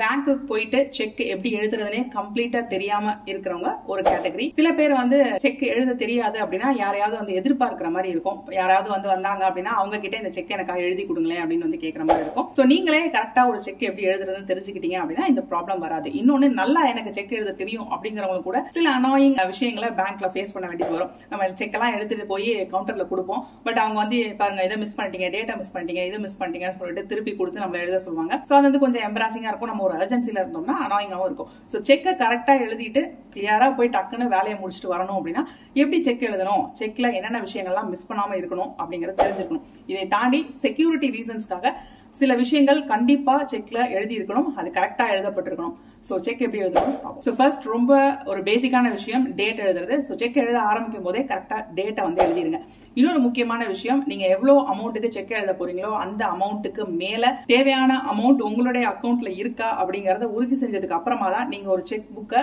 பேங்க்குக்கு போயிட்டு செக் எப்படி எழுதுறதுனே கம்ப்ளீட்டா தெரியாம இருக்கிறவங்க ஒரு கேட்டகரி. சில பேர் வந்து செக் எழுத தெரியாது அப்படின்னா யாரையாவது வந்து எதிர்பார்க்கிற மாதிரி இருக்கும். யாராவது வந்து வந்தாங்க அப்படின்னா அவங்க கிட்ட இந்த செக் எனக்காக எழுதி கொடுங்களேன் அப்படின்னு வந்து கேட்கற மாதிரி இருக்கும். சோ நீங்களே கரெக்டா ஒரு செக் எப்படி எழுதுறதுன்னு தெரிஞ்சுக்கிட்டீங்க அப்படின்னா இந்த ப்ராப்ளம் வராது. இன்னொன்னு நல்லா எனக்கு செக் எழுத தெரியும் அப்படிங்கிறவங்க கூட சில அனாயிங் விஷயங்களை பேங்க்ல ஃபேஸ் பண்ண வேண்டியது வரும். நம்ம செக் எல்லாம் எடுத்துட்டு போய் கவுண்டர்ல கொடுப்போம். பட் அவங்க வந்து பாருங்க இதை மிஸ் பண்ணிட்டீங்க டேட்டா மிஸ் பண்ணிட்டீங்க இதை மிஸ் பண்ணிட்டீங்கன்னு சொல்லிட்டு திருப்பி கொடுத்து நம்ம எழுத சொல்லுவாங்க. சோ அது வந்து கொஞ்சம் எம்பராசிங்கா இருக்கும். நம்ம ஒரு அர்ஜென்சியில் இருந்தோம்னா அனாயிங்காகவும் இருக்கும். ஸோ செக்கை கரெக்டாக எழுதிட்டு கிளியராக போய் டக்குன்னு வேலையை முடிச்சுட்டு வரணும் அப்படின்னா எப்படி செக் எழுதணும்? செக்கில் என்னென்ன விஷயங்கள்லாம் மிஸ் பண்ணாமல் இருக்கணும் அப்படிங்கிறத தெரிஞ்சுக்கணும். இதை தாண்டி செக்யூரிட்டி ரீசன்ஸ்க்காக சில விஷயங்கள் கண்டிப்பாக செக்கில் எழுதி இருக்கணும் அது கரெக்டாக எழுதப்பட்டிருக்கணும். ஸோ செக் எப்படி எழுதணும்? ஸோ ஃபர்ஸ்ட் ரொம்ப ஒரு பேசிக்கான விஷயம் டேட் எழுதுறது. ஸோ செக் எழுத ஆரம்பிக்கும் போதே கரெக்டாக டேட்டை வந்து எழுதிருங்க இன்னொரு முக்கியமான விஷயம் நீங்க எவ்வளோ அமௌண்ட்டுக்கு செக் எழுத போறீங்களோ அந்த அமௌண்ட்டுக்கு மேல தேவையான அமௌண்ட் உங்களுடைய அக்கௌண்ட்ல இருக்கா அப்படிங்கறத உறுதி செஞ்சதுக்கு அப்புறமா தான் நீங்க ஒரு செக் புக்கை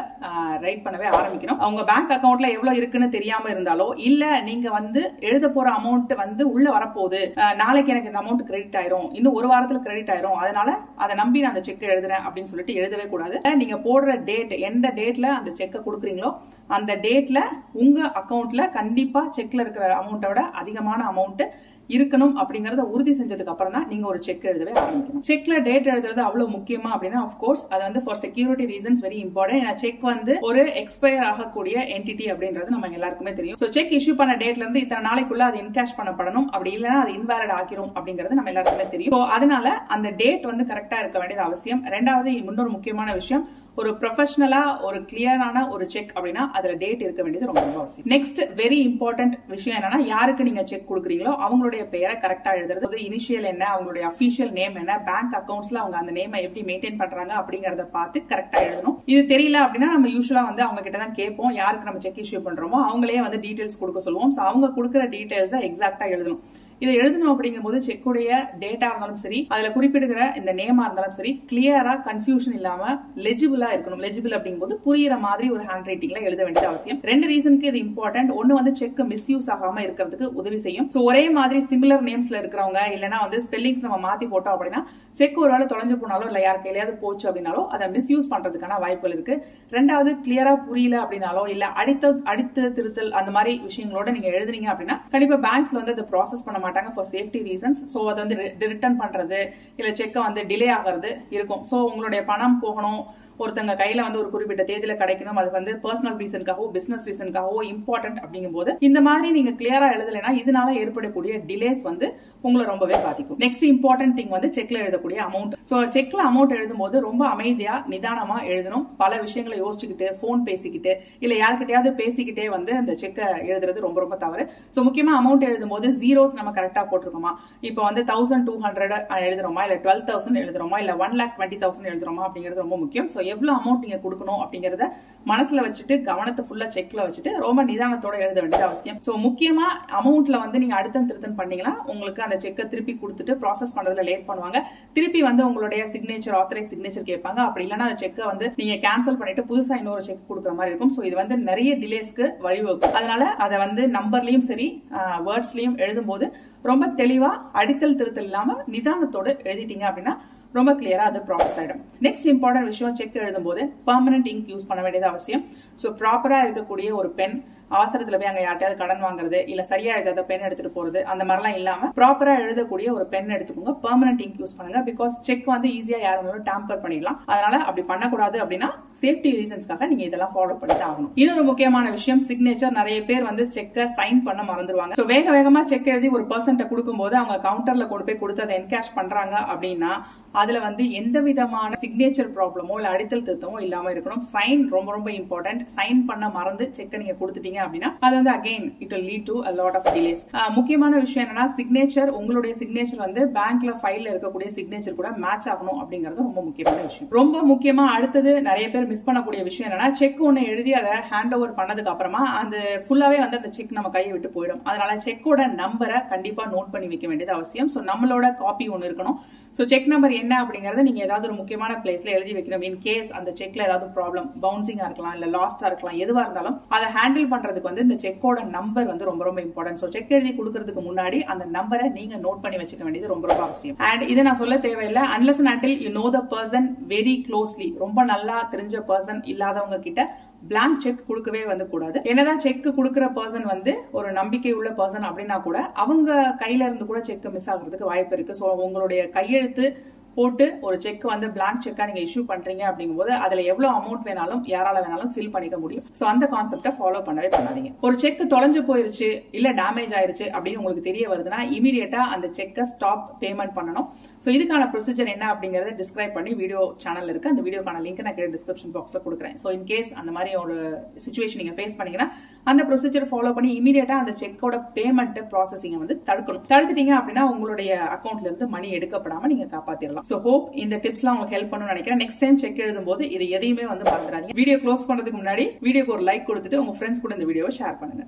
ரைட் பண்ணவே ஆரம்பிக்கணும். அவங்க பேங்க் அக்கௌண்ட்ல எவ்வளவு இருக்குன்னு தெரியாம இருந்தாலோ இல்ல நீங்க வந்து எழுத போற அமௌண்ட் வந்து உள்ள வரப்போகுது. நாளைக்கு எனக்கு இந்த அமௌண்ட் கிரெடிட் ஆயிரும். இன்னும் ஒரு வாரத்துல கிரெடிட் ஆயிரும். அதனால அதை நம்பி நான் அந்த செக் எழுதுறேன் அப்படின்னு சொல்லிட்டு எழுதவே கூடாது. நீங்கள் போடுற டேட் எந்த டேட்டில் அந்த செக்கை கொடுக்குறீங்களோ அந்த டேட்டில் உங்கள் அக்கௌண்ட்டில் கண்டிப்பாக செக்கில் இருக்கிற அமௌண்ட்டை விட அதிகமான அமௌண்ட்டு இருக்கணும் அப்படிங்கறத உறுதி செஞ்சதுக்கு அப்புறம் தான் நீங்க ஒரு செக் எழுதவே ஆரம்பிக்கணும். செக்ல டேட் எழுதுறது அவ்வளவு முக்கியமா அப்படின்னா கோர்ஸ் அது வந்து for security reasons very important ஏன்னா செக் வந்து ஒரு எக்ஸ்பயர் ஆகக்கூடிய என்டிட்டி அப்படின்றது நம்ம எல்லாருக்குமே தெரியும். ஸோ செக் இஷ்யூ பண்ண டேட்ல இருந்து இத்தனை நாளைக்குள்ள அது இன்கேஷ் பண்ணப்படணும். அப்படி இல்லைன்னா அது இன்வேலிட் ஆகிரும் அப்படிங்கிறது நம்ம எல்லாருக்குமே தெரியும். அதனால அந்த டேட் வந்து கரெக்டா இருக்க வேண்டியது அவசியம். ரெண்டாவது இன்னொரு முக்கியமான விஷயம் ஒரு ப்ரொஃபஷனலா ஒரு கிளியரான ஒரு செக் அப்படின்னா அதுல டேட் இருக்க வேண்டியது ரொம்ப ரொம்ப அவசியம். நெக்ஸ்ட் வெரி இம்பார்ட்டன்ட் விஷயம் என்னன்னா யாருக்கு நீங்க செக் கொடுக்குறீங்களோ அவங்களுடைய பெயரை கரெக்டா எழுதுறது இனிஷியல் என்ன அவங்களுடைய அபிஷியல் நேம் என்ன பேங்க் அக்கௌண்ட்ஸ்ல அவங்க அந்த நேமை எப்படி மெயின்டைன் பண்றாங்க அப்படிங்கறத பார்த்து கரெக்டா எழுதணும். இது தெரியல அப்படின்னா நம்ம யூஸ்வலா வந்து அவங்க கிட்ட தான் கேட்போம் யாருக்கு நம்ம செக் இஷ்யூ பண்றோமோ அவங்களே வந்து டீடைல்ஸ் கொடுக்க சொல்லுவோம். அவங்க கொடுக்குற டீடைல்ஸை எக்ஸாக்டா எழுதணும். இதை எழுதணும் அப்படிங்கும் போது செக்குடைய டேட்டா இருந்தாலும் சரி அதுல குறிப்பிடுகிற இந்த நேமா இருந்தாலும் சரி கிளியரா கன்ஃபியூஷன் இல்லாம லெஜிபிளா இருக்கணும். லெஜிபிள் அப்படிங்கும்போது புரியுற மாதிரி ஒரு ஹேண்ட் ரைட்டிங்ல எழுத வேண்டிய அவசியம். ரெண்டு ரீசனுக்கு இது இம்பார்ட்டன்ட் ஒன்னு வந்து செக் மிஸ்யூஸ் ஆகாம இருக்கிறதுக்கு உதவி செய்யும். ஸோ ஒரே மாதிரி சிமிலர் நேம்ஸ்ல இருக்கிறவங்க இல்லைன்னா வந்து ஸ்பெல்லிங்ஸ் நம்ம மாத்தி போட்டோம் அப்படின்னா செக் ஒரு வேலை தொலைஞ்சு போனாலோ இல்ல யார் கையிலையாவது போச்சு அப்படின்னாலோ அதை மிஸ்யூஸ் பண்றதுக்கான வாய்ப்புகள் இருக்கு. ரெண்டாவது கிளியரா புரியல அப்படின்னாலோ இல்ல அடித்த அடித்து திருத்தல் அந்த மாதிரி விஷயங்களோட நீங்க எழுதுனீங்க அப்படின்னா கண்டிப்பா பேங்க்ஸ்ல வந்து அதை ப்ராசஸ் பண்ண மாட்டாங்க ஃபார் சேஃப்டி ரீசன்ஸ் ஸோ அதை வந்து ரிட்டர்ன் பண்ணுறது இல்லை செக்கை வந்து டிலே ஆகிறது இருக்கும். ஸோ உங்களுடைய பணம் போகணும் ஒருத்தங்க கையில வந்து ஒரு குறிப்பிட்ட தேதியில கிடைக்கணும். அது வந்து பர்சனல் ரீசனுக்காகவோ பிசினஸ் ரீசனுக்காகவோ இம்பார்ட்டன்ட் அப்படிங்கும் போது இந்த மாதிரி நீங்க கிளியரா எழுதலைன்னா இதனால ஏற்படக்கூடிய டிலேஸ் வந்து உங்களை ரொம்பவே பாதிக்கும். நெக்ஸ்ட் இம்பார்ட்டன்ட் திங் வந்து செக்ல எழுதக்கூடிய அமௌண்ட் ஸோ செக்ல அமௌண்ட் எழுதும் போது ரொம்ப அமைதியா நிதானமா எழுதணும். பல விஷயங்களை யோசிச்சுக்கிட்டு போன் பேசிக்கிட்டு இல்ல யாருக்கிட்டையாவது பேசிக்கிட்டே வந்து அந்த செக்கை எழுதுறது ரொம்ப ரொம்ப தவறு. ஸோ முக்கியமா அமௌண்ட் எழுதும் போது ஜீரோஸ் நம்ம கரெக்டா போட்டிருக்கோமா? இப்போ வந்து தௌசண்ட் டூ ஹண்ட்ரட் எழுதுறோமா? இல்ல டுவெல் தௌசண்ட் எழுதுறோமா? இல்ல ஒன் லேக் டுவெண்ட்டி தௌசண்ட் எழுதுறோமா? அப்படிங்கிறது ரொம்ப முக்கியம். ஸோ எவ்வளவு அமௌண்ட் நீங்க கொடுக்கணும் அப்படிங்கறத மனசுல வச்சுட்டு கவனத்தை ஃபுல்லா செக்ல வச்சுட்டு ரொம்ப நிதானத்தோட எழுத வேண்டியது அவசியம். ஸோ முக்கியமா அமௌண்ட்ல வந்து நீங்க அடுத்தம் திருத்தம் பண்ணீங்கன்னா உங்களுக்கு அந்த செக்கை திருப்பி கொடுத்துட்டு ப்ராசஸ் பண்றதுல லேட் பண்ணுவாங்க. திருப்பி வந்து உங்களுடைய சிக்னேச்சர் ஆத்தரைஸ் சிக்னேச்சர் கேட்பாங்க. அப்படி இல்லைன்னா அந்த செக்கை வந்து நீங்க கேன்சல் பண்ணிட்டு புதுசா இன்னொரு செக் கொடுக்குற மாதிரி இருக்கும். ஸோ இது வந்து நிறைய டிலேஸ்க்கு வழிவகுக்கும். அதனால அதை வந்து நம்பர்லயும் சரி வேர்ட்ஸ்லயும் எழுதும்போது ரொம்ப தெளிவா அடித்தல் திருத்தல் இல்லாம நிதானத்தோட எழுதிட்டீங்க அப்படின்னா ரொம்ப கிளியரா அது ப்ராசஸ் ஆயிடும். நெக்ஸ்ட் இம்பார்ட்டன்ட் விஷயம் செக் எழுதும் போது பர்மனன்ட் இங்க் யூஸ் பண்ண வேண்டியது அவசியம். ஸோ ப்ராப்பரா இருக்கக்கூடிய ஒரு பென் அவசரத்துல போய் அங்க யார்ட்டையாவது கடன் வாங்குறது இல்ல சரியா எழுதாத பென் எடுத்துட்டு போறது அந்த மாதிரிலாம் இல்லாம ப்ராப்பரா எழுதக்கூடிய ஒரு பென் எடுத்துக்கோங்க. பெர்மனன்ட் இங்க் யூஸ் பண்ணுங்க. பிகாஸ் செக் வந்து ஈஸியா யார் வேணாலும் டேம்பர் பண்ணிடலாம். அதனால அப்படி பண்ணக்கூடாது அப்படின்னா சேஃப்டி ரீசன்ஸ்க்காக நீங்க இதெல்லாம் ஃபாலோ பண்ணிட்டு ஆகணும். இன்னொரு முக்கியமான விஷயம் சிக்னேச்சர் நிறைய பேர் வந்து செக்கை சைன் பண்ண மறந்துடுவாங்க ஸோ வேக வேகமா செக் எழுதி ஒரு பர்சன்ட்ட கொடுக்கும்போது அவங்க கவுண்டர்ல கொண்டு போய் கொடுத்து அதை என்கேஷ் பண்றாங்க அப்படின்னா அதுல வந்து எந்த விதமான சிக்னேச்சர் ப்ராப்ளமோ இல்ல அடித்தல் திருத்தமோ இல்லாம இருக்கணும். சைன் ரொம்ப ரொம்ப இம்பார்ட்டன்ட் சைன் பண்ண மறந்து செக்கை நீங்க கொடுத்துட்டீங்க அப்படின்னா அது வந்து again it will lead to lot of delays முக்கியமான விஷயம் என்னன்னா சிக்னேச்சர் உங்களுடைய சிக்னேச்சர் வந்து பேங்க்ல ஃபைல்ல இருக்கக்கூடிய சிக்னேச்சர் கூட மேட்ச் ஆகணும் அப்படிங்கிறது ரொம்ப முக்கியமான விஷயம். ரொம்ப முக்கியமா அடுத்தது நிறைய பேர் மிஸ் பண்ணக்கூடிய விஷயம் என்னன்னா செக் ஒன்று எழுதி அதை ஹேண்ட் ஓவர் பண்ணதுக்கு அப்புறமா அந்த ஃபுல்லாவே வந்து அந்த செக் நம்ம கையை விட்டு போயிடும். அதனால செக்கோட நம்பரை கண்டிப்பா நோட் பண்ணி வைக்க வேண்டியது அவசியம். ஸோ நம்மளோட காப்பி ஒன்னு இருக்கணும். ஸோ செக் நம்பர் என்ன அப்படிங்கறத நீங்க ஏதாவது ஒரு முக்கியமான பிளேஸ்ல எழுதி வைக்கணும். இன் கேஸ் அந்த செக்ல ஏதாவது ப்ராப்ளம் பவுன்சிங்கா இருக்கலாம் இல்ல லாஸ்டா இருக்கலாம் எதுவா இருந்தாலும் அதை ஹேண்டில் பண்றதுக்கு வந்து இந்த செக்கோட நம்பர் வந்து ரொம்ப ரொம்ப இம்பார்ட்டன்ட் ஸோ செக் எழுதி கொடுக்கறதுக்கு முன்னாடி அந்த நம்பரை நீங்க நோட் பண்ணி வச்சுக்க வேண்டியது ரொம்ப ரொம்ப அவசியம். அண்ட் இதை நான் சொல்ல தேவையில்லை. Unless until you know the person very closely ரொம்ப நல்லா தெரிஞ்ச பர்சன் இல்லாதவங்க கிட்ட பிளாங்க் செக் கொடுக்கவே வந்து கூடாது என்னதான் செக் கொடுக்குற பர்சன் வந்து ஒரு நம்பிக்கை உள்ள பர்சன் அப்படின்னா கூட அவங்க கையில இருந்து கூட செக் மிஸ் ஆகுறதுக்கு வாய்ப்பு இருக்கு. ஸோ உங்களுடைய கையெழுத்து போட்டு ஒரு செக் வந்து பிளாங்க் செக்கா நீங்க இஷ்யூ பண்றீங்க அப்படிங்கும்போது அதுல எவ்வளவு அமௌண்ட் வேணாலும் யாரால வேணாலும் ஃபில் பண்ணிக்க முடியும். சோ அந்த கான்செப்டை ஃபாலோ பண்ணவே பண்ணாதீங்க. ஒரு செக் தொலைஞ்சு போயிருச்சு இல்ல டேமேஜ் ஆயிருச்சு அப்படின்னு உங்களுக்கு தெரிய வருதுன்னா இமீடியட்டா அந்த செக்கை ஸ்டாப் பேமெண்ட் பண்ணணும். சோ இதுக்கான ப்ரொசீஜர் என்ன அப்படிங்கறத டிஸ்கிரைப் பண்ணி வீடியோ சேனல் இருக்கு. அந்த வீடியோக்கான லிங்க் நான் கீழே டிஸ்கிரிப்ஷன் பாக்ஸ்ல கொடுக்குறேன். சோ இன் கேஸ் அந்த மாதிரி ஒரு சுச்சுவேஷன் நீங்க ஃபேஸ் பண்ணீங்கன்னா அந்த ப்ரொசீஜர் ஃபாலோ பண்ணி இமீடியட்டா அந்த செக்கோட பேமெண்ட் ப்ராசஸிங்க வந்து தடுக்கணும். தடுத்துட்டீங்க அப்படின்னா உங்களுடைய அக்கௌண்ட்ல இருந்து மணி எடுக்கப்படாம நீங்க காப்பாத்திடலாம் ஸோ ஹோப் இந்த டிப்ஸ்லாம் உங்களுக்கு ஹெல்ப் பண்ணணும்னு நினைக்கிறேன். நெக்ஸ்ட் டைம் செக் எழுதும் போது இது எதையுமே வந்து மறந்துடாதீங்க. வீடியோ க்ளோஸ் பண்றதுக்கு முன்னாடி வீடியோக்கு ஒரு லைக் கொடுத்துட்டு உங்க ஃப்ரெண்ட்ஸ் கூட இந்த வீடியோவை ஷேர் பண்ணுங்க.